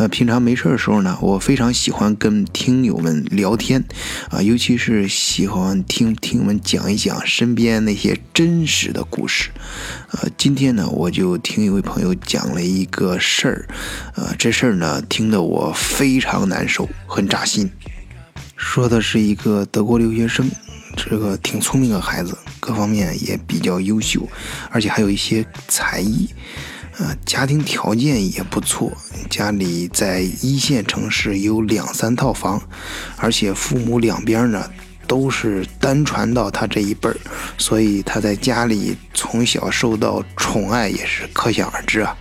呃，平常没事的时候呢，我非常喜欢跟听友们聊天，啊，尤其是喜欢听听友们讲一讲身边那些真实的故事。呃，今天呢，我就听一位朋友讲了一个事儿，呃，这事儿呢，听得我非常难受，很扎心。说的是一个德国留学生，这个挺聪明的孩子，各方面也比较优秀，而且还有一些才艺。家庭条件也不错，家里在一线城市有两三套房，而且父母两边呢都是单传到他这一辈儿，所以他在家里从小受到宠爱也是可想而知啊。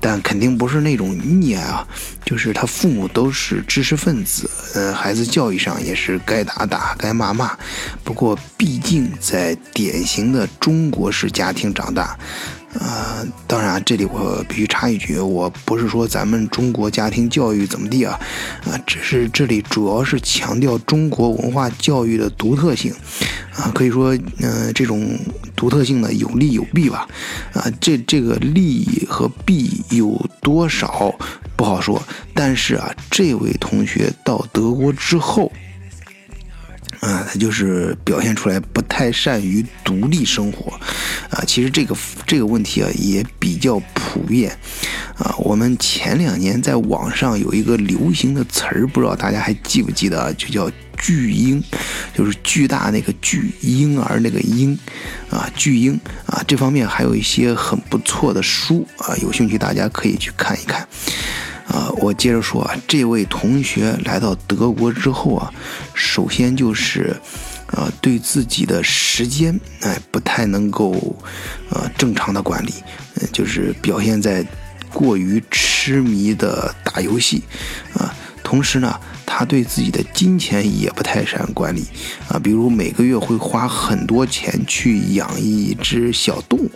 但肯定不是那种溺爱啊，就是他父母都是知识分子，呃，孩子教育上也是该打打，该骂骂。不过毕竟在典型的中国式家庭长大。啊，当然，这里我必须插一句，我不是说咱们中国家庭教育怎么地啊，啊，只是这里主要是强调中国文化教育的独特性，啊，可以说，嗯，这种独特性呢有利有弊吧，啊，这这个利和弊有多少不好说，但是啊，这位同学到德国之后。啊，他就是表现出来不太善于独立生活，啊，其实这个这个问题啊也比较普遍，啊，我们前两年在网上有一个流行的词儿，不知道大家还记不记得，就叫巨婴，就是巨大那个巨婴儿那个婴，啊，巨婴啊，这方面还有一些很不错的书啊，有兴趣大家可以去看一看。啊，我接着说啊，这位同学来到德国之后啊，首先就是，呃，对自己的时间哎不太能够，呃，正常的管理，呃，就是表现在过于痴迷的打游戏，啊，同时呢，他对自己的金钱也不太善管理，啊，比如每个月会花很多钱去养一只小动物，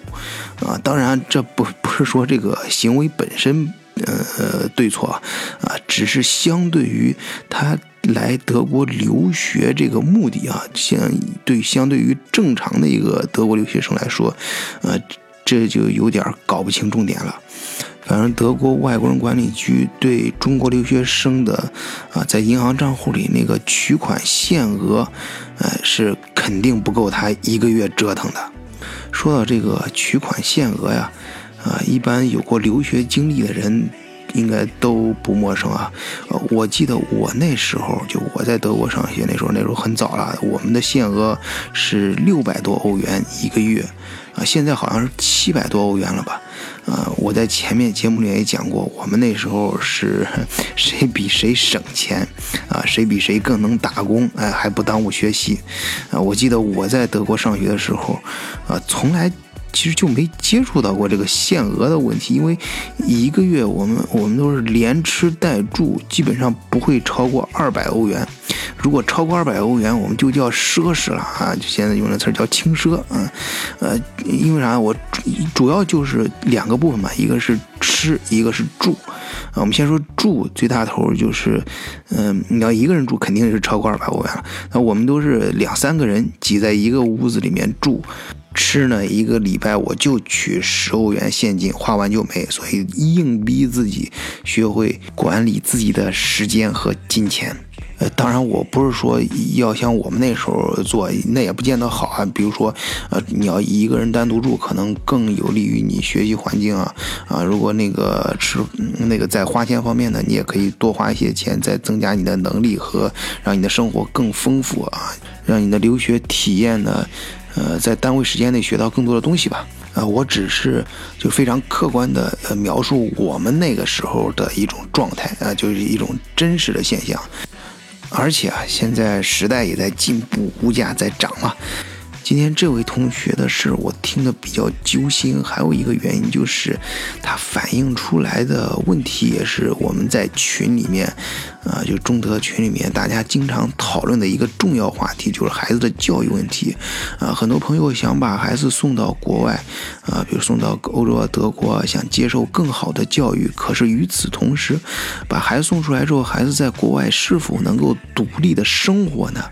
啊，当然这不不是说这个行为本身。呃，对错啊，啊，只是相对于他来德国留学这个目的啊，相对相对于正常的一个德国留学生来说，呃，这就有点搞不清重点了。反正德国外国人管理局对中国留学生的啊，在银行账户里那个取款限额，呃，是肯定不够他一个月折腾的。说到这个取款限额呀。啊，一般有过留学经历的人，应该都不陌生啊。呃，我记得我那时候，就我在德国上学那时候，那时候很早了，我们的限额是六百多欧元一个月，啊，现在好像是七百多欧元了吧？啊，我在前面节目里也讲过，我们那时候是谁比谁省钱，啊，谁比谁更能打工，哎，还不耽误学习，啊，我记得我在德国上学的时候，啊，从来。其实就没接触到过这个限额的问题，因为一个月我们我们都是连吃带住，基本上不会超过二百欧元。如果超过二百欧元，我们就叫奢侈了啊！就现在用的词儿叫轻奢啊。呃，因为啥？我主要就是两个部分嘛，一个是吃，一个是住。啊，我们先说住，最大头就是，嗯，你要一个人住，肯定是超过二百欧元了。那我们都是两三个人挤在一个屋子里面住。吃呢，一个礼拜我就取十欧元现金，花完就没，所以硬逼自己学会管理自己的时间和金钱。当然我不是说要像我们那时候做，那也不见得好啊。比如说，呃，你要一个人单独住，可能更有利于你学习环境啊啊。如果那个吃那个在花钱方面呢，你也可以多花一些钱，再增加你的能力和让你的生活更丰富啊，让你的留学体验呢。呃，在单位时间内学到更多的东西吧。啊，我只是就非常客观的呃描述我们那个时候的一种状态啊，就是一种真实的现象。而且啊，现在时代也在进步，物价在涨嘛。今天这位同学的事，我听得比较揪心。还有一个原因就是，他反映出来的问题也是我们在群里面，啊，就中德群里面大家经常讨论的一个重要话题，就是孩子的教育问题。啊，很多朋友想把孩子送到国外，啊，比如送到欧洲、德国，想接受更好的教育。可是与此同时，把孩子送出来之后，孩子在国外是否能够独立的生活呢？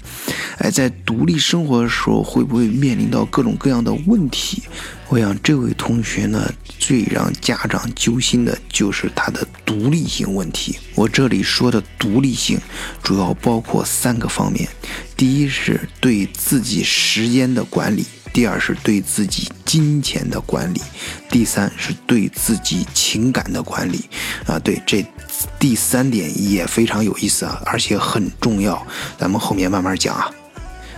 哎，在独立生活的时候，会不会面临到各种各样的问题？我想这位同学呢，最让家长揪心的就是他的独立性问题。我这里说的独立性，主要包括三个方面：第一是对自己时间的管理；第二是对自己金钱的管理；第三是对自己情感的管理。啊，对，这第三点也非常有意思啊，而且很重要。咱们后面慢慢讲啊。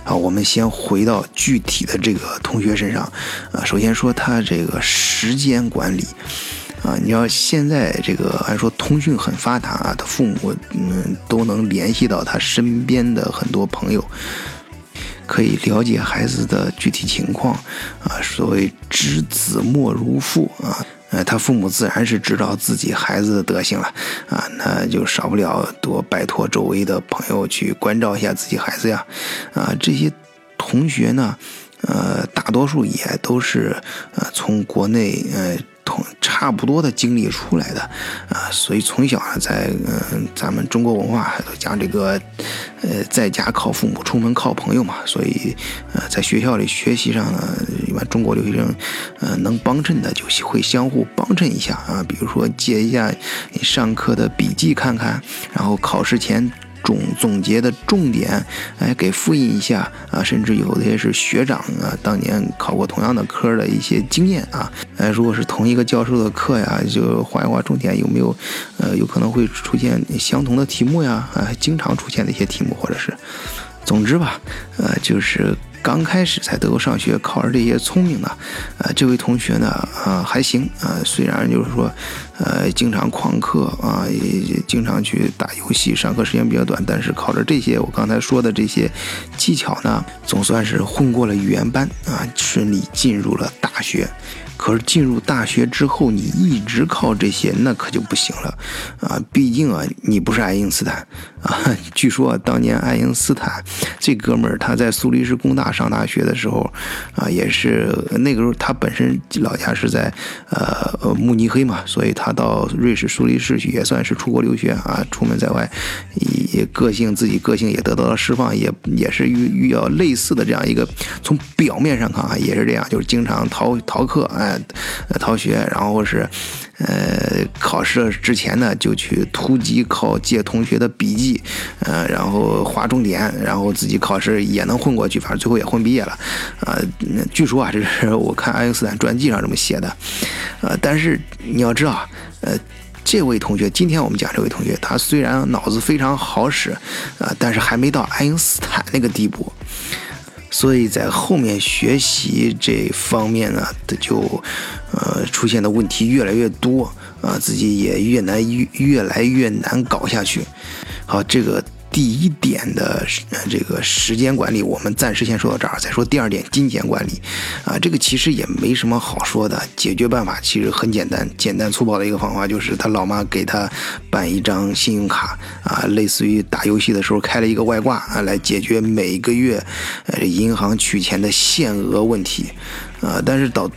啊，我们先回到具体的这个同学身上，啊，首先说他这个时间管理，啊，你要现在这个按说通讯很发达啊，他父母嗯都能联系到他身边的很多朋友，可以了解孩子的具体情况，啊，所谓知子莫如父啊。呃，他父母自然是知道自己孩子的德行了，啊，那就少不了多拜托周围的朋友去关照一下自己孩子呀，啊，这些同学呢，呃，大多数也都是呃从国内呃。同差不多的经历出来的，啊，所以从小啊，在嗯咱们中国文化都讲这个，呃，在家靠父母，出门靠朋友嘛，所以呃，在学校里学习上呢，一般中国留学生，呃，能帮衬的就会相互帮衬一下啊，比如说借一下你上课的笔记看看，然后考试前。总总结的重点，哎，给复印一下啊，甚至有的是学长啊，当年考过同样的科的一些经验啊，哎，如果是同一个教授的课呀，就划一划重点，有没有，呃，有可能会出现相同的题目呀，啊，经常出现的一些题目，或者是，总之吧，呃，就是。刚开始在德国上学，考着这些聪明的，呃，这位同学呢，啊，还行，啊，虽然就是说，呃，经常旷课啊，也经常去打游戏，上课时间比较短，但是靠着这些我刚才说的这些技巧呢，总算是混过了语言班啊，顺利进入了大学。可是进入大学之后，你一直靠这些，那可就不行了，啊，毕竟啊，你不是爱因斯坦啊。据说当年爱因斯坦这哥们儿他在苏黎世工大上大学的时候，啊，也是那个时候他本身老家是在呃慕尼黑嘛，所以他到瑞士苏黎世去也算是出国留学啊，出门在外，也个性自己个性也得到了释放，也也是遇遇到类似的这样一个，从表面上看啊，也是这样，就是经常逃逃课，哎。逃学，然后是，呃，考试之前呢，就去突击考借同学的笔记，呃，然后划重点，然后自己考试也能混过去，反正最后也混毕业了，啊，据说啊，这是我看爱因斯坦传记上这么写的，呃，但是你要知道，呃，这位同学，今天我们讲这位同学，他虽然脑子非常好使，啊，但是还没到爱因斯坦那个地步。所以在后面学习这方面呢，他就，呃，出现的问题越来越多啊，自己也越难越越来越难搞下去。好，这个。第一点的呃这个时间管理，我们暂时先说到这儿。再说第二点，金钱管理，啊，这个其实也没什么好说的。解决办法其实很简单，简单粗暴的一个方法就是他老妈给他办一张信用卡，啊，类似于打游戏的时候开了一个外挂啊，来解决每个月呃银行取钱的限额问题，啊，但是到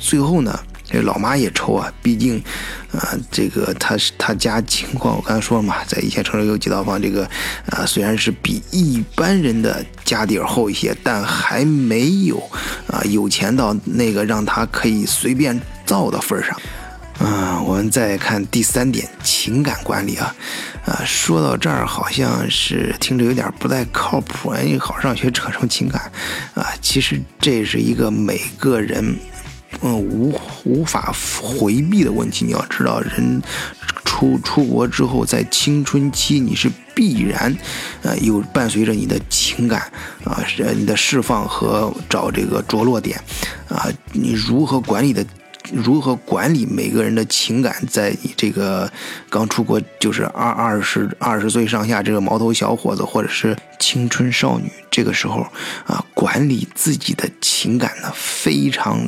最后呢。这老妈也愁啊，毕竟，啊，这个他是他家情况，我刚才说了嘛，在一线城市有几套房，这个，啊，虽然是比一般人的家底儿厚一些，但还没有，啊，有钱到那个让他可以随便造的份儿上。嗯，我们再看第三点，情感管理啊，啊，说到这儿好像是听着有点不太靠谱，哎，好上学扯上情感，啊，其实这是一个每个人。嗯，无无法回避的问题。你要知道，人出出国之后，在青春期，你是必然，呃，有伴随着你的情感啊，是你的释放和找这个着落点啊。你如何管理的？如何管理每个人的情感？在你这个刚出国，就是二二十二十岁上下这个毛头小伙子，或者是青春少女，这个时候啊，管理自己的情感呢，非常。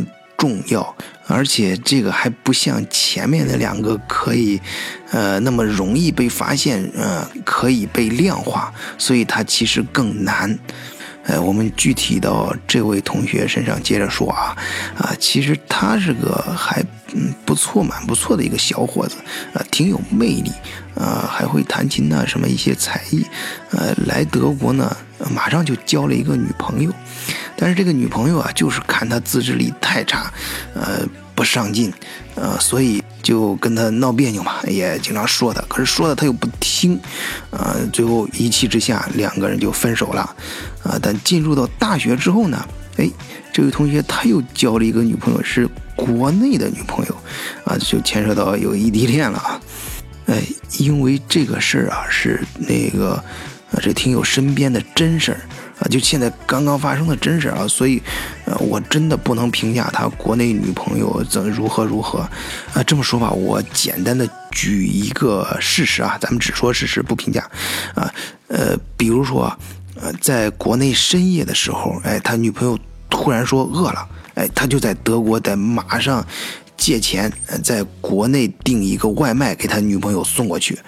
重要，而且这个还不像前面的两个可以，呃，那么容易被发现，呃，可以被量化，所以它其实更难。呃，我们具体到这位同学身上接着说啊，啊，其实他是个还嗯不错、蛮不错的一个小伙子，啊，挺有魅力，啊，还会弹琴呐，什么一些才艺，呃，来德国呢，马上就交了一个女朋友。但是这个女朋友啊，就是看他自制力太差，呃，不上进，呃，所以就跟他闹别扭嘛，也经常说他，可是说的他又不听，呃，最后一气之下，两个人就分手了，啊，但进入到大学之后呢，哎，这位同学他又交了一个女朋友，是国内的女朋友，啊，就牵扯到有异地恋了啊，哎，因为这个事儿啊，是那个，啊，这听友身边的真事儿。啊，就现在刚刚发生的真事啊，所以，呃，我真的不能评价他国内女朋友怎如何如何，啊，这么说吧，我简单的举一个事实啊，咱们只说事实不评价，啊，呃，比如说，呃，在国内深夜的时候，哎，他女朋友突然说饿了，哎，他就在德国得马上。借钱，在国内订一个外卖给他女朋友送过去，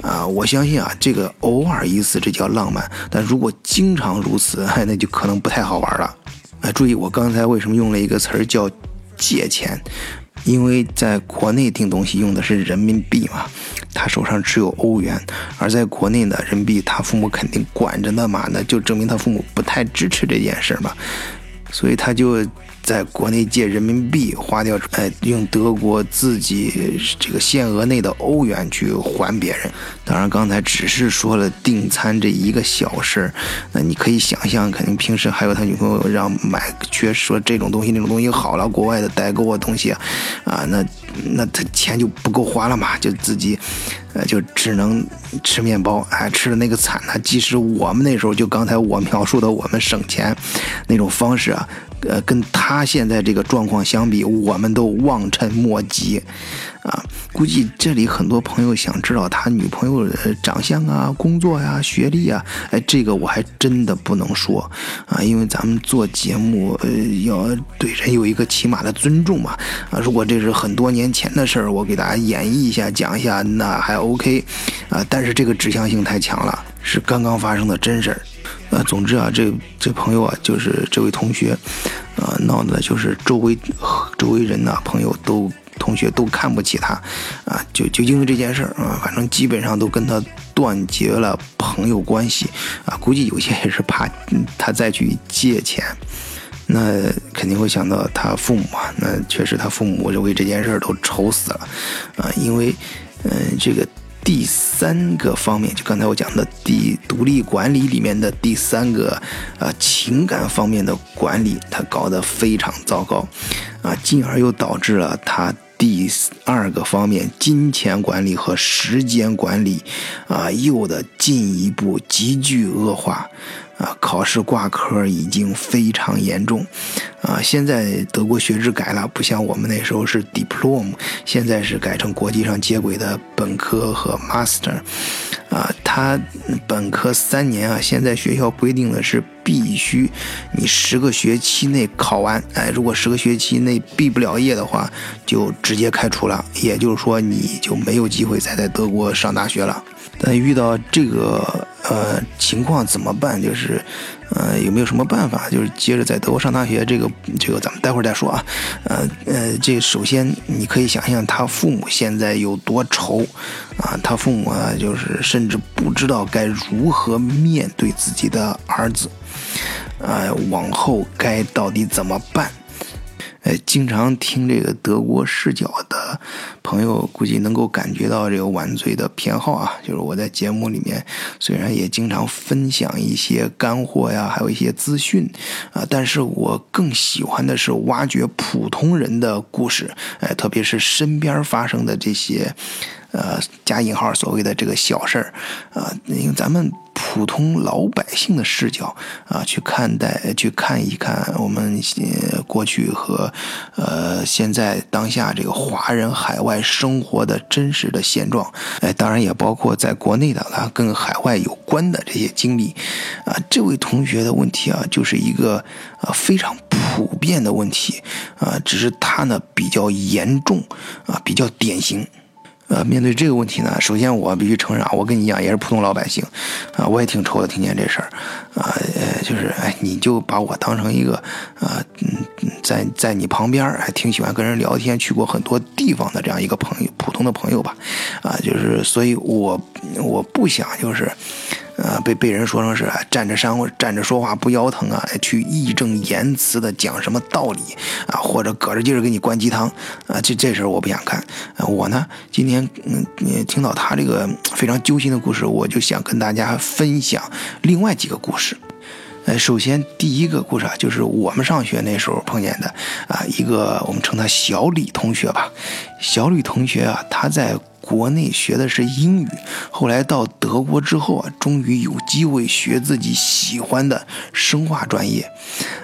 啊，我相信啊，这个偶尔一次这叫浪漫，但如果经常如此，那就可能不太好玩了。啊，注意我刚才为什么用了一个词儿叫借钱？因为在国内订东西用的是人民币嘛，他手上只有欧元，而在国内呢，人民币他父母肯定管着呢嘛，那就证明他父母不太支持这件事嘛，所以他就。在国内借人民币花掉，哎，用德国自己这个限额内的欧元去还别人。当然，刚才只是说了订餐这一个小事儿，那你可以想象，肯定平时还有他女朋友让买，却说这种东西那种东西好了，国外的代购啊东西啊，那那他钱就不够花了嘛，就自己，呃，就只能吃面包，哎，吃的那个惨呢。即使我们那时候就刚才我描述的我们省钱那种方式啊。呃，跟他现在这个状况相比，我们都望尘莫及，啊，估计这里很多朋友想知道他女朋友的长相啊、工作呀、学历啊，哎，这个我还真的不能说，啊，因为咱们做节目，呃，要对人有一个起码的尊重嘛，啊，如果这是很多年前的事儿，我给大家演绎一下、讲一下，那还 OK，啊，但是这个指向性太强了，是刚刚发生的真事儿。呃，总之啊，这这朋友啊，就是这位同学，啊，闹的就是周围周围人呐，朋友都同学都看不起他，啊，就就因为这件事儿啊，反正基本上都跟他断绝了朋友关系，啊，估计有些也是怕他再去借钱，那肯定会想到他父母啊，那确实他父母为这件事儿都愁死了，啊，因为嗯，这个。第三个方面，就刚才我讲的第独立管理里面的第三个，啊，情感方面的管理，他搞得非常糟糕，啊，进而又导致了他第二个方面金钱管理和时间管理，啊，又的进一步急剧恶化。啊，考试挂科已经非常严重，啊，现在德国学制改了，不像我们那时候是 diplom，现在是改成国际上接轨的本科和 master，啊，他本科三年啊，现在学校规定的是必须你十个学期内考完，哎，如果十个学期内毕不了业的话，就直接开除了，也就是说你就没有机会再在德国上大学了。但遇到这个。呃，情况怎么办？就是，呃，有没有什么办法？就是接着在德国上大学，这个这个咱们待会儿再说啊。呃呃，这首先你可以想象他父母现在有多愁啊，他父母啊，就是甚至不知道该如何面对自己的儿子，呃，往后该到底怎么办？呃，经常听这个德国视角的朋友，估计能够感觉到这个晚醉的偏好啊。就是我在节目里面，虽然也经常分享一些干货呀，还有一些资讯啊，但是我更喜欢的是挖掘普通人的故事，哎，特别是身边发生的这些，呃，加引号所谓的这个小事儿啊，因为咱们。普通老百姓的视角啊，去看待、去看一看我们过去和呃现在当下这个华人海外生活的真实的现状，哎，当然也包括在国内的啊跟海外有关的这些经历啊。这位同学的问题啊，就是一个啊非常普遍的问题啊，只是他呢比较严重啊，比较典型。呃，面对这个问题呢，首先我必须承认啊，我跟你一样也是普通老百姓，啊，我也挺愁的，听见这事儿，啊，呃，就是哎，你就把我当成一个，啊，嗯，在在你旁边还挺喜欢跟人聊天，去过很多地方的这样一个朋友，普通的朋友吧，啊，就是，所以我我不想就是。呃，被被人说成是站着山站着说话不腰疼啊，去义正言辞的讲什么道理啊，或者搁着劲儿给你灌鸡汤啊，这这事儿我不想看。我呢，今天嗯听到他这个非常揪心的故事，我就想跟大家分享另外几个故事。呃，首先第一个故事啊，就是我们上学那时候碰见的啊，一个我们称他小李同学吧。小李同学啊，他在国内学的是英语，后来到德国之后啊，终于有机会学自己喜欢的生化专业，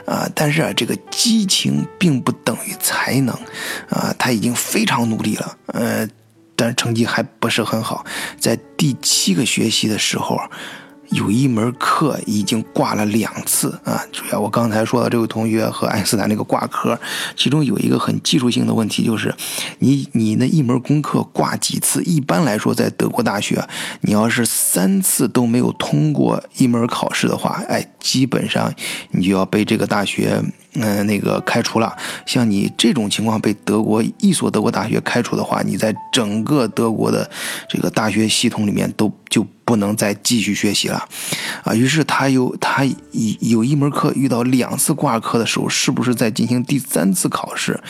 啊，但是啊，这个激情并不等于才能，啊，他已经非常努力了，呃，但成绩还不是很好，在第七个学期的时候。有一门课已经挂了两次啊！主要我刚才说的这位同学和爱因斯坦那个挂科，其中有一个很技术性的问题，就是你你那一门功课挂几次？一般来说，在德国大学，你要是三次都没有通过一门考试的话，哎，基本上你就要被这个大学。嗯，那个开除了。像你这种情况被德国一所德国大学开除的话，你在整个德国的这个大学系统里面都就不能再继续学习了，啊，于是他有他有有一门课遇到两次挂科的时候，是不是在进行第三次考试？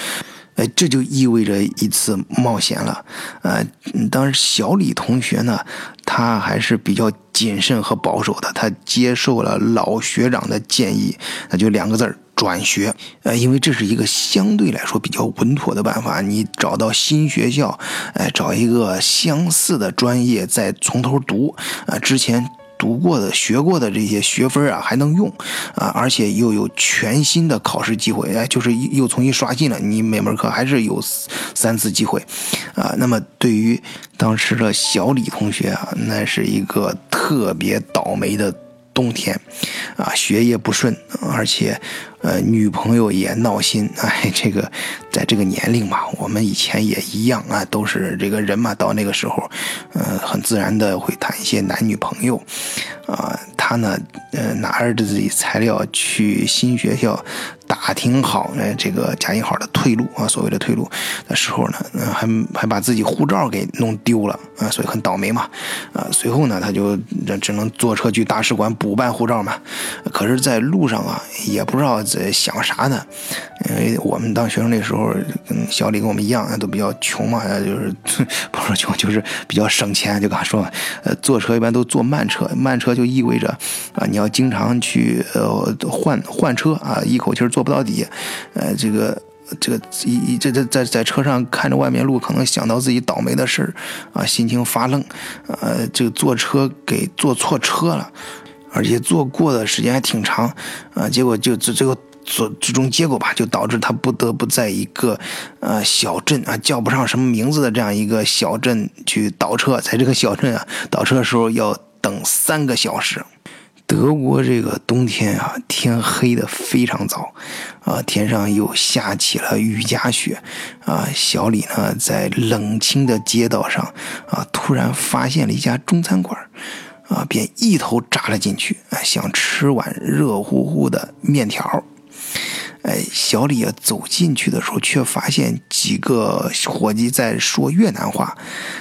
哎，这就意味着一次冒险了。呃，当时小李同学呢，他还是比较谨慎和保守的，他接受了老学长的建议，那就两个字儿。转学，呃，因为这是一个相对来说比较稳妥的办法。你找到新学校，哎，找一个相似的专业，再从头读，啊，之前读过的、学过的这些学分啊，还能用，啊，而且又有全新的考试机会，哎，就是又重新刷新了，你每门课还是有三次机会，啊，那么对于当时的小李同学啊，那是一个特别倒霉的。冬天，啊，学业不顺，而且，呃，女朋友也闹心。哎，这个，在这个年龄嘛，我们以前也一样啊，都是这个人嘛，到那个时候，嗯，很自然的会谈一些男女朋友，啊，他呢，嗯，拿着自己材料去新学校。打听好，呢，这个假引号的退路啊，所谓的退路的时候呢，还还把自己护照给弄丢了啊，所以很倒霉嘛，啊，随后呢，他就只能坐车去大使馆补办护照嘛。可是，在路上啊，也不知道在想啥呢，因为我们当学生那时候，跟小李跟我们一样，都比较穷嘛，就是 不是穷，就是比较省钱。就刚说，呃，坐车一般都坐慢车，慢车就意味着啊，你要经常去呃换换车啊，一口气儿。坐不到底，呃，这个这个一一这这在在车上看着外面路，可能想到自己倒霉的事儿啊，心情发愣，呃，这个坐车给坐错车了，而且坐过的时间还挺长，啊，结果就这这个最最终结果吧，就导致他不得不在一个呃小镇啊叫不上什么名字的这样一个小镇去倒车，在这个小镇啊倒车的时候要等三个小时。德国这个冬天啊，天黑的非常早，啊，天上又下起了雨夹雪，啊，小李呢在冷清的街道上，啊，突然发现了一家中餐馆，啊，便一头扎了进去，啊，想吃碗热乎乎的面条。哎，小李啊走进去的时候，却发现几个伙计在说越南话。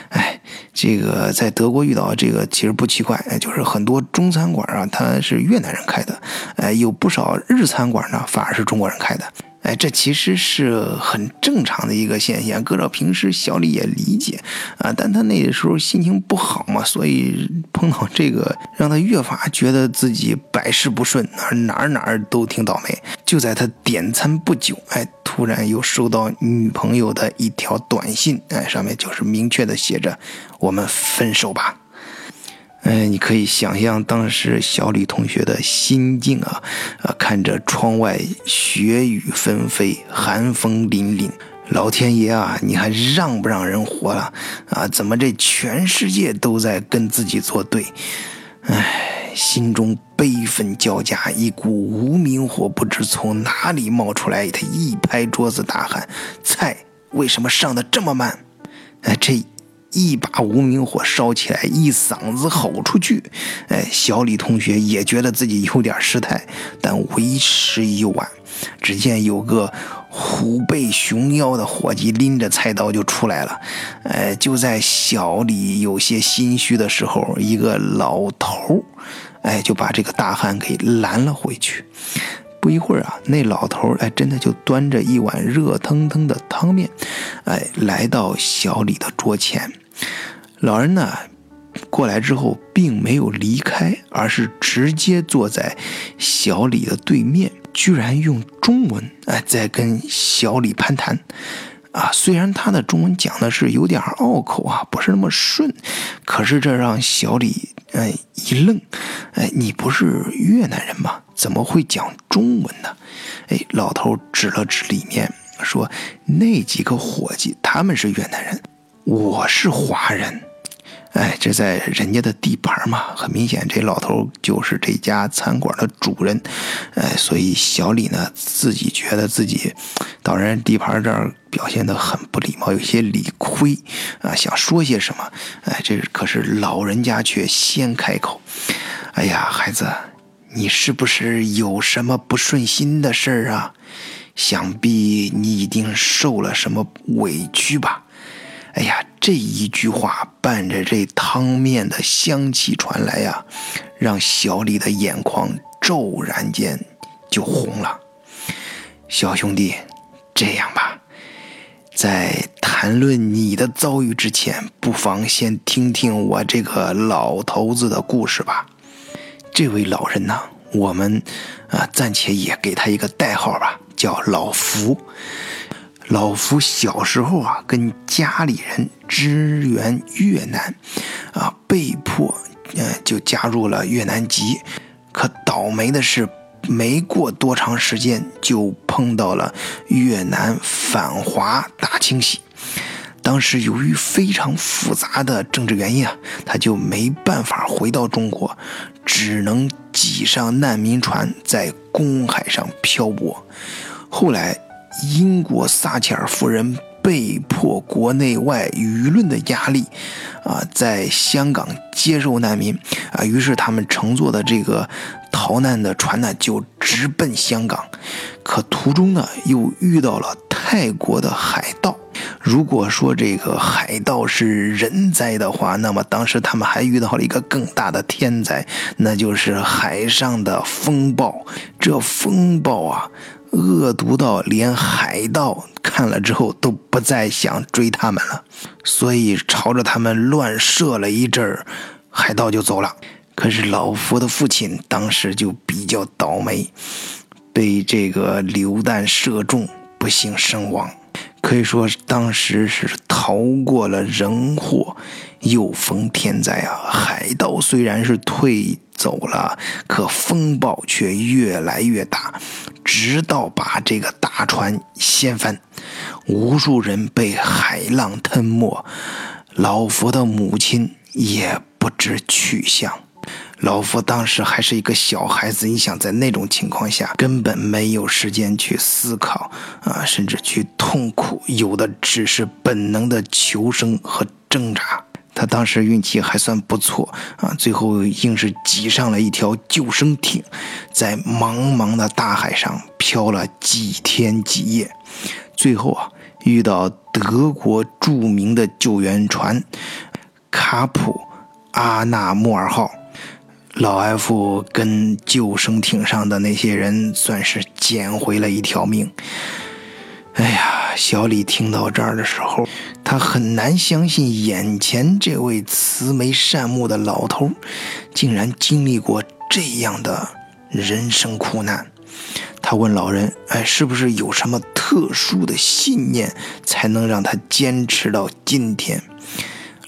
哎，这个在德国遇到这个其实不奇怪，哎，就是很多中餐馆啊，它是越南人开的，哎，有不少日餐馆呢，反而是中国人开的。哎，这其实是很正常的一个现象。搁照平时小李也理解啊，但他那时候心情不好嘛，所以碰到这个，让他越发觉得自己百事不顺，哪哪哪都挺倒霉。就在他点餐不久，哎，突然又收到女朋友的一条短信，哎，上面就是明确的写着：“我们分手吧。”哎，你可以想象当时小李同学的心境啊，啊，看着窗外雪雨纷飞，寒风凛凛，老天爷啊，你还让不让人活了啊？怎么这全世界都在跟自己作对？哎，心中悲愤交加，一股无名火不知从哪里冒出来，他一拍桌子大喊：“菜为什么上的这么慢？”哎，这。一把无名火烧起来，一嗓子吼出去。哎，小李同学也觉得自己有点失态，但为时已晚。只见有个虎背熊腰的伙计拎着菜刀就出来了。哎，就在小李有些心虚的时候，一个老头哎，就把这个大汉给拦了回去。不一会儿啊，那老头哎，真的就端着一碗热腾腾的汤面，哎，来到小李的桌前。老人呢？过来之后，并没有离开，而是直接坐在小李的对面，居然用中文哎在跟小李攀谈，啊，虽然他的中文讲的是有点拗口啊，不是那么顺，可是这让小李哎一愣，哎，你不是越南人吗？怎么会讲中文呢？哎，老头指了指里面，说那几个伙计他们是越南人，我是华人。哎，这在人家的地盘嘛，很明显，这老头就是这家餐馆的主人。哎，所以小李呢，自己觉得自己到人地盘这儿表现得很不礼貌，有些理亏啊，想说些什么。哎，这可是老人家却先开口：“哎呀，孩子，你是不是有什么不顺心的事儿啊？想必你一定受了什么委屈吧？”哎呀，这一句话伴着这汤面的香气传来呀，让小李的眼眶骤然间就红了。小兄弟，这样吧，在谈论你的遭遇之前，不妨先听听我这个老头子的故事吧。这位老人呢，我们啊暂且也给他一个代号吧，叫老福。老夫小时候啊，跟家里人支援越南，啊，被迫，呃，就加入了越南籍。可倒霉的是，没过多长时间，就碰到了越南反华大清洗。当时由于非常复杂的政治原因啊，他就没办法回到中国，只能挤上难民船，在公海上漂泊。后来。英国撒切尔夫人被迫国内外舆论的压力，啊，在香港接受难民，啊，于是他们乘坐的这个逃难的船呢，就直奔香港。可途中呢，又遇到了泰国的海盗。如果说这个海盗是人灾的话，那么当时他们还遇到了一个更大的天灾，那就是海上的风暴。这风暴啊！恶毒到连海盗看了之后都不再想追他们了，所以朝着他们乱射了一阵儿，海盗就走了。可是老佛的父亲当时就比较倒霉，被这个榴弹射中，不幸身亡。可以说当时是逃过了人祸，又逢天灾啊！海盗虽然是退走了，可风暴却越来越大。直到把这个大船掀翻，无数人被海浪吞没，老佛的母亲也不知去向。老夫当时还是一个小孩子，你想在那种情况下，根本没有时间去思考啊，甚至去痛苦，有的只是本能的求生和挣扎。他当时运气还算不错啊，最后硬是挤上了一条救生艇，在茫茫的大海上漂了几天几夜，最后啊遇到德国著名的救援船“卡普阿纳莫尔号”，老 F 跟救生艇上的那些人算是捡回了一条命。哎呀，小李听到这儿的时候。他很难相信眼前这位慈眉善目的老头，竟然经历过这样的人生苦难。他问老人：“哎，是不是有什么特殊的信念，才能让他坚持到今天？”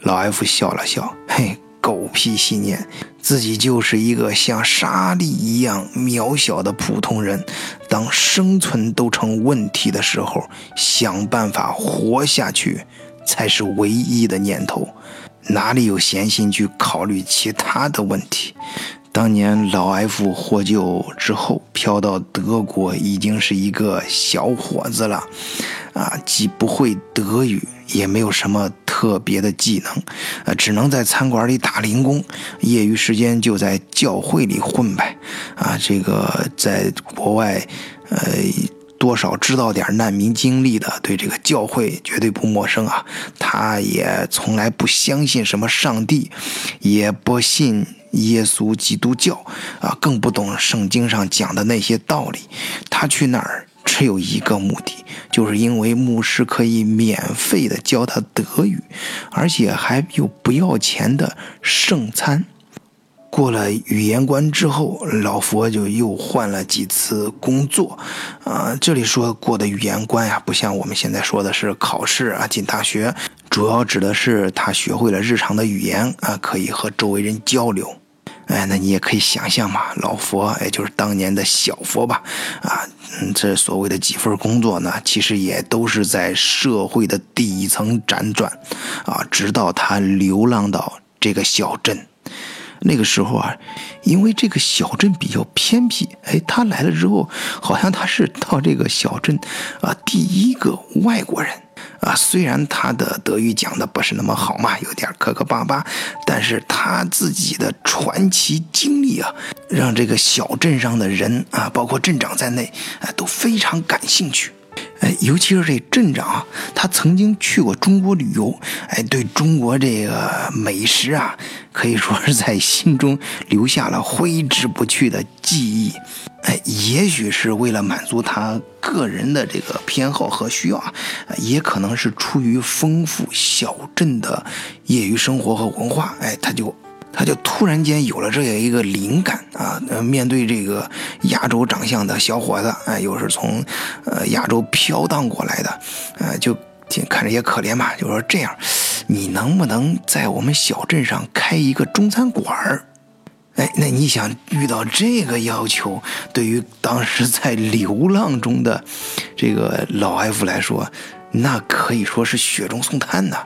老 F 笑了笑：“嘿，狗屁信念！自己就是一个像沙粒一样渺小的普通人。当生存都成问题的时候，想办法活下去。”才是唯一的念头，哪里有闲心去考虑其他的问题？当年老 F 获救之后，飘到德国，已经是一个小伙子了，啊，既不会德语，也没有什么特别的技能，啊，只能在餐馆里打零工，业余时间就在教会里混呗，啊，这个在国外，呃。多少知道点难民经历的，对这个教会绝对不陌生啊。他也从来不相信什么上帝，也不信耶稣基督教啊，更不懂圣经上讲的那些道理。他去那儿只有一个目的，就是因为牧师可以免费的教他德语，而且还有不要钱的圣餐。过了语言关之后，老佛就又换了几次工作，啊，这里说过的语言关呀，不像我们现在说的是考试啊进大学，主要指的是他学会了日常的语言啊，可以和周围人交流。哎，那你也可以想象嘛，老佛哎就是当年的小佛吧，啊，这所谓的几份工作呢，其实也都是在社会的底层辗转，啊，直到他流浪到这个小镇。那个时候啊，因为这个小镇比较偏僻，哎，他来了之后，好像他是到这个小镇啊第一个外国人啊。虽然他的德语讲的不是那么好嘛，有点磕磕巴巴，但是他自己的传奇经历啊，让这个小镇上的人啊，包括镇长在内啊，都非常感兴趣。哎，尤其是这镇长啊，他曾经去过中国旅游，哎，对中国这个美食啊，可以说是在心中留下了挥之不去的记忆。哎，也许是为了满足他个人的这个偏好和需要啊，也可能是出于丰富小镇的业余生活和文化，哎，他就。他就突然间有了这样一个灵感啊，面对这个亚洲长相的小伙子，哎，又是从呃亚洲飘荡过来的，呃，就看着也可怜嘛，就说这样，你能不能在我们小镇上开一个中餐馆儿？哎，那你想遇到这个要求，对于当时在流浪中的这个老 F 来说。那可以说是雪中送炭呐，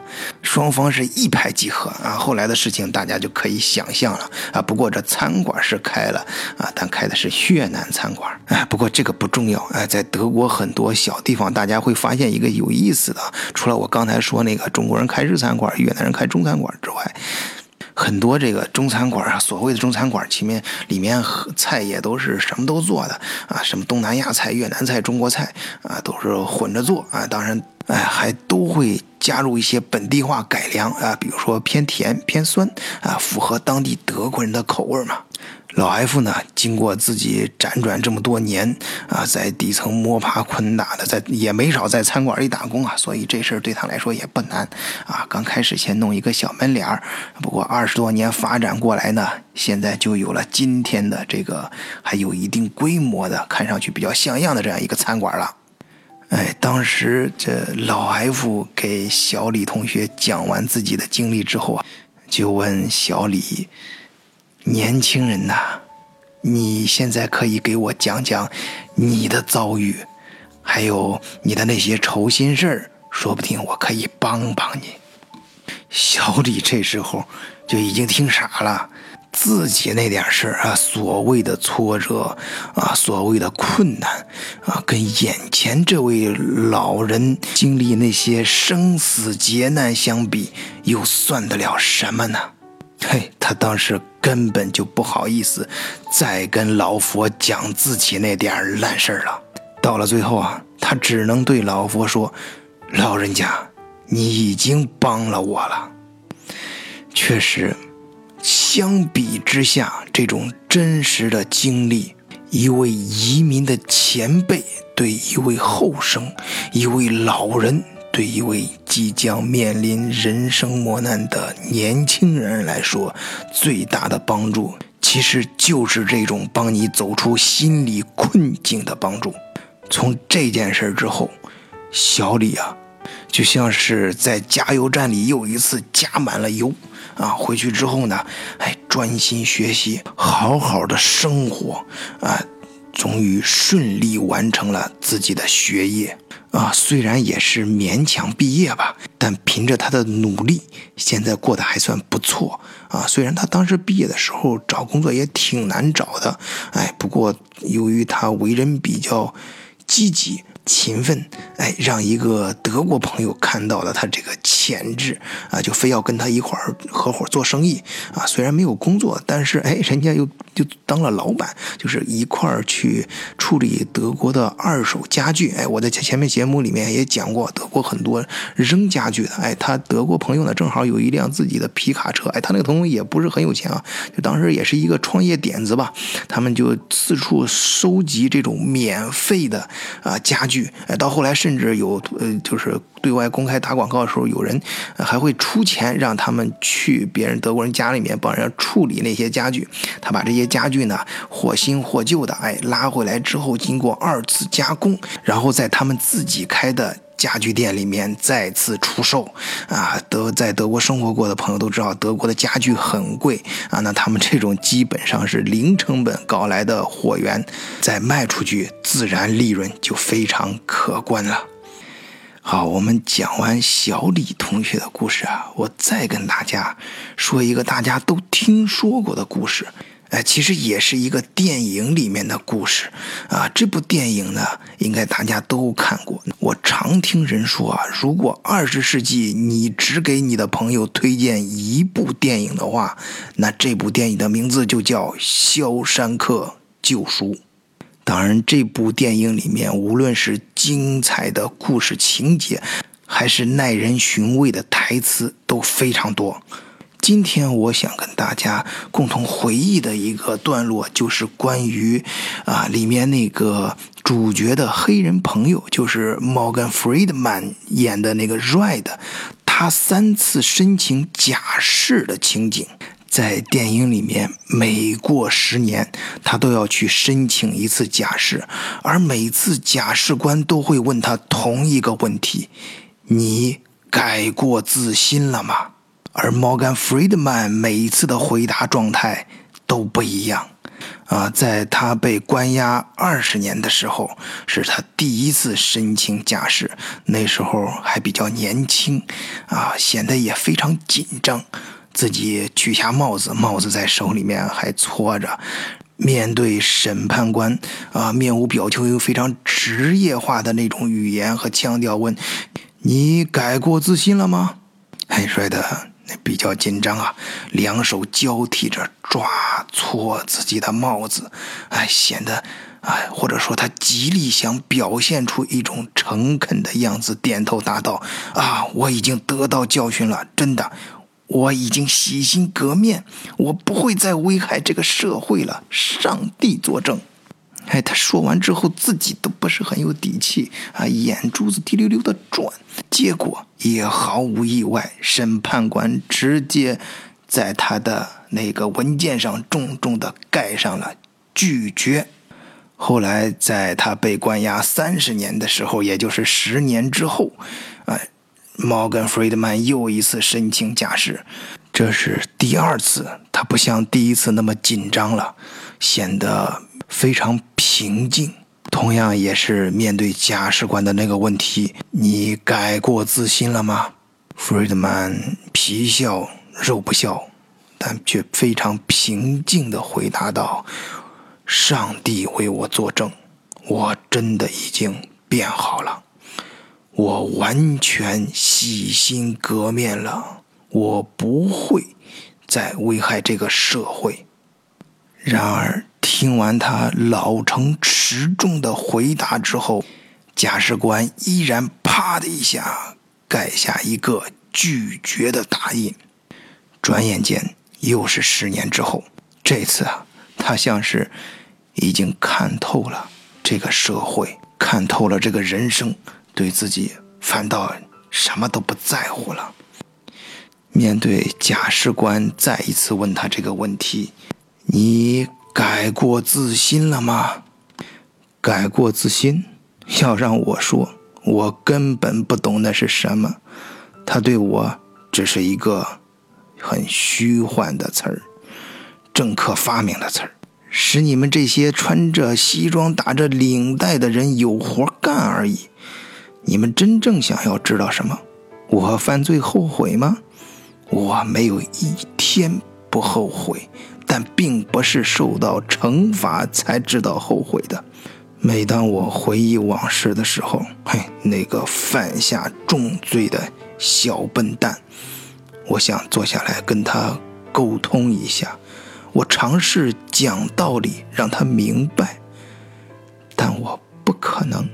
双方是一拍即合啊。后来的事情大家就可以想象了啊。不过这餐馆是开了啊，但开的是越南餐馆。哎，不过这个不重要哎，在德国很多小地方，大家会发现一个有意思的，除了我刚才说那个中国人开日餐馆，越南人开中餐馆之外。很多这个中餐馆啊，所谓的中餐馆，其面里面菜也都是什么都做的啊，什么东南亚菜、越南菜、中国菜啊，都是混着做啊。当然，哎，还都会加入一些本地化改良啊，比如说偏甜、偏酸啊，符合当地德国人的口味嘛。老 F 呢，经过自己辗转这么多年啊，在底层摸爬滚打的，在也没少在餐馆里打工啊，所以这事儿对他来说也不难啊。刚开始先弄一个小门脸儿，不过二十多年发展过来呢，现在就有了今天的这个还有一定规模的，看上去比较像样的这样一个餐馆了。哎，当时这老 F 给小李同学讲完自己的经历之后啊，就问小李。年轻人呐，你现在可以给我讲讲你的遭遇，还有你的那些愁心事儿，说不定我可以帮帮你。小李这时候就已经听傻了，自己那点事儿啊，所谓的挫折啊，所谓的困难啊，跟眼前这位老人经历那些生死劫难相比，又算得了什么呢？嘿，他当时根本就不好意思再跟老佛讲自己那点烂事儿了。到了最后啊，他只能对老佛说：“老人家，你已经帮了我了。”确实，相比之下，这种真实的经历，一位移民的前辈对一位后生，一位老人。对一位即将面临人生磨难的年轻人来说，最大的帮助其实就是这种帮你走出心理困境的帮助。从这件事之后，小李啊，就像是在加油站里又一次加满了油啊！回去之后呢，哎，专心学习，好好的生活啊，终于顺利完成了自己的学业。啊，虽然也是勉强毕业吧，但凭着他的努力，现在过得还算不错啊。虽然他当时毕业的时候找工作也挺难找的，哎，不过由于他为人比较积极勤奋，哎，让一个德国朋友看到了他这个。潜质啊，就非要跟他一块儿合伙做生意啊。虽然没有工作，但是哎，人家又就当了老板，就是一块儿去处理德国的二手家具。哎，我在前前面节目里面也讲过，德国很多扔家具的。哎，他德国朋友呢，正好有一辆自己的皮卡车。哎，他那个朋友也不是很有钱啊，就当时也是一个创业点子吧。他们就四处收集这种免费的啊家具。哎，到后来甚至有呃，就是对外公开打广告的时候，有人还会出钱让他们去别人德国人家里面帮人家处理那些家具。他把这些家具呢，或新或旧的，哎，拉回来之后，经过二次加工，然后在他们自己开的家具店里面再次出售。啊，德在德国生活过的朋友都知道，德国的家具很贵啊。那他们这种基本上是零成本搞来的货源，再卖出去，自然利润就非常可观了。好，我们讲完小李同学的故事啊，我再跟大家说一个大家都听说过的故事。哎，其实也是一个电影里面的故事啊。这部电影呢，应该大家都看过。我常听人说啊，如果二十世纪你只给你的朋友推荐一部电影的话，那这部电影的名字就叫《肖申克救赎》。当然，这部电影里面无论是精彩的故事情节，还是耐人寻味的台词，都非常多。今天我想跟大家共同回忆的一个段落，就是关于啊里面那个主角的黑人朋友，就是 Morgan Freeman 演的那个 Red，他三次申请假释的情景。在电影里面，每过十年，他都要去申请一次假释，而每次假释官都会问他同一个问题：你改过自新了吗？而 Morgan Freeman 每一次的回答状态都不一样，啊，在他被关押二十年的时候，是他第一次申请假释，那时候还比较年轻，啊，显得也非常紧张，自己取下帽子，帽子在手里面还搓着，面对审判官，啊，面无表情又非常职业化的那种语言和腔调问：“你改过自新了吗？”很帅的。比较紧张啊，两手交替着抓搓自己的帽子，哎，显得哎，或者说他极力想表现出一种诚恳的样子，点头答道：“啊，我已经得到教训了，真的，我已经洗心革面，我不会再危害这个社会了，上帝作证。”哎，他说完之后，自己都不是很有底气啊，眼珠子滴溜溜的转。结果也毫无意外，审判官直接在他的那个文件上重重的盖上了拒绝。后来，在他被关押三十年的时候，也就是十年之后，哎，Morgan Freeman 又一次申请假释，这是第二次，他不像第一次那么紧张了，显得。非常平静，同样也是面对假释官的那个问题：“你改过自新了吗？”弗瑞德曼皮笑肉不笑，但却非常平静地回答道：“上帝为我作证，我真的已经变好了，我完全洗心革面了，我不会再危害这个社会。”然而。听完他老成持重的回答之后，假释官依然啪的一下盖下一个拒绝的大印。转眼间又是十年之后，这次啊，他像是已经看透了这个社会，看透了这个人生，对自己反倒什么都不在乎了。面对假释官再一次问他这个问题，你？改过自新了吗？改过自新，要让我说，我根本不懂那是什么。他对我只是一个很虚幻的词儿，政客发明的词儿，使你们这些穿着西装打着领带的人有活干而已。你们真正想要知道什么？我犯罪后悔吗？我没有一天不后悔。但并不是受到惩罚才知道后悔的。每当我回忆往事的时候，嘿，那个犯下重罪的小笨蛋。我想坐下来跟他沟通一下，我尝试讲道理让他明白，但我不可能。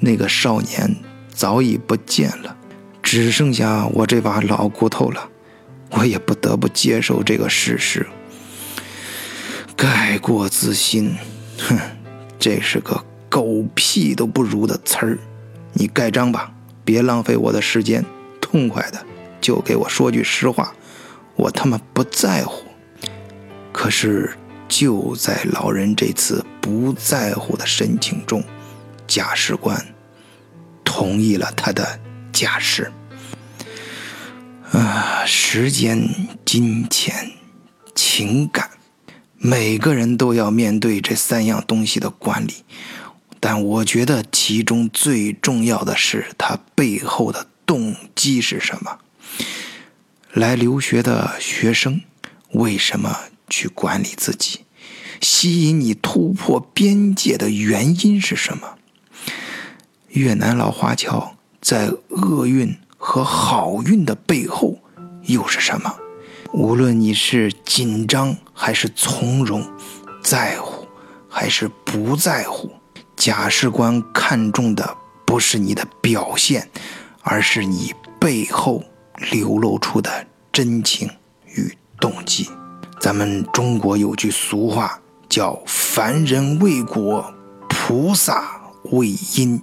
那个少年早已不见了，只剩下我这把老骨头了。我也不得不接受这个事实。改过自新，哼，这是个狗屁都不如的词儿。你盖章吧，别浪费我的时间，痛快的就给我说句实话，我他妈不在乎。可是就在老人这次不在乎的神情中，贾士官同意了他的假释。啊，时间、金钱、情感，每个人都要面对这三样东西的管理。但我觉得其中最重要的是，他背后的动机是什么？来留学的学生为什么去管理自己？吸引你突破边界的原因是什么？越南老华侨在厄运。和好运的背后又是什么？无论你是紧张还是从容，在乎还是不在乎，假释官看重的不是你的表现，而是你背后流露出的真情与动机。咱们中国有句俗话叫“凡人为果，菩萨为因”。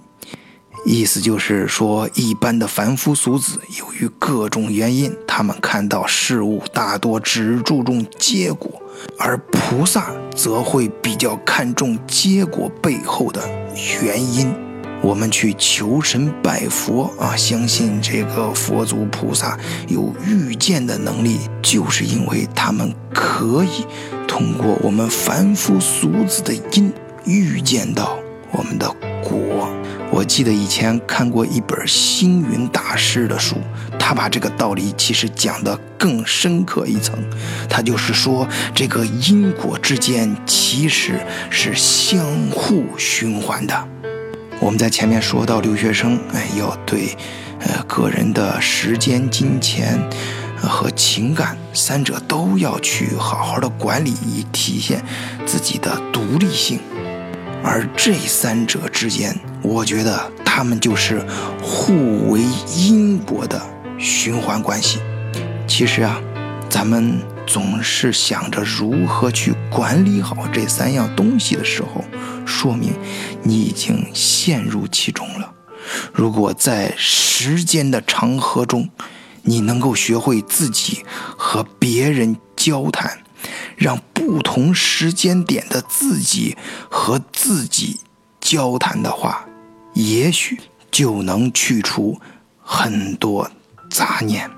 意思就是说，一般的凡夫俗子，由于各种原因，他们看到事物大多只注重结果，而菩萨则会比较看重结果背后的原因。我们去求神拜佛啊，相信这个佛祖菩萨有预见的能力，就是因为他们可以通过我们凡夫俗子的因，预见到我们的果。我记得以前看过一本星云大师的书，他把这个道理其实讲得更深刻一层。他就是说，这个因果之间其实是相互循环的。我们在前面说到，留学生哎要对，呃个人的时间、金钱和情感三者都要去好好的管理，以体现自己的独立性。而这三者之间，我觉得他们就是互为因果的循环关系。其实啊，咱们总是想着如何去管理好这三样东西的时候，说明你已经陷入其中了。如果在时间的长河中，你能够学会自己和别人交谈。让不同时间点的自己和自己交谈的话，也许就能去除很多杂念。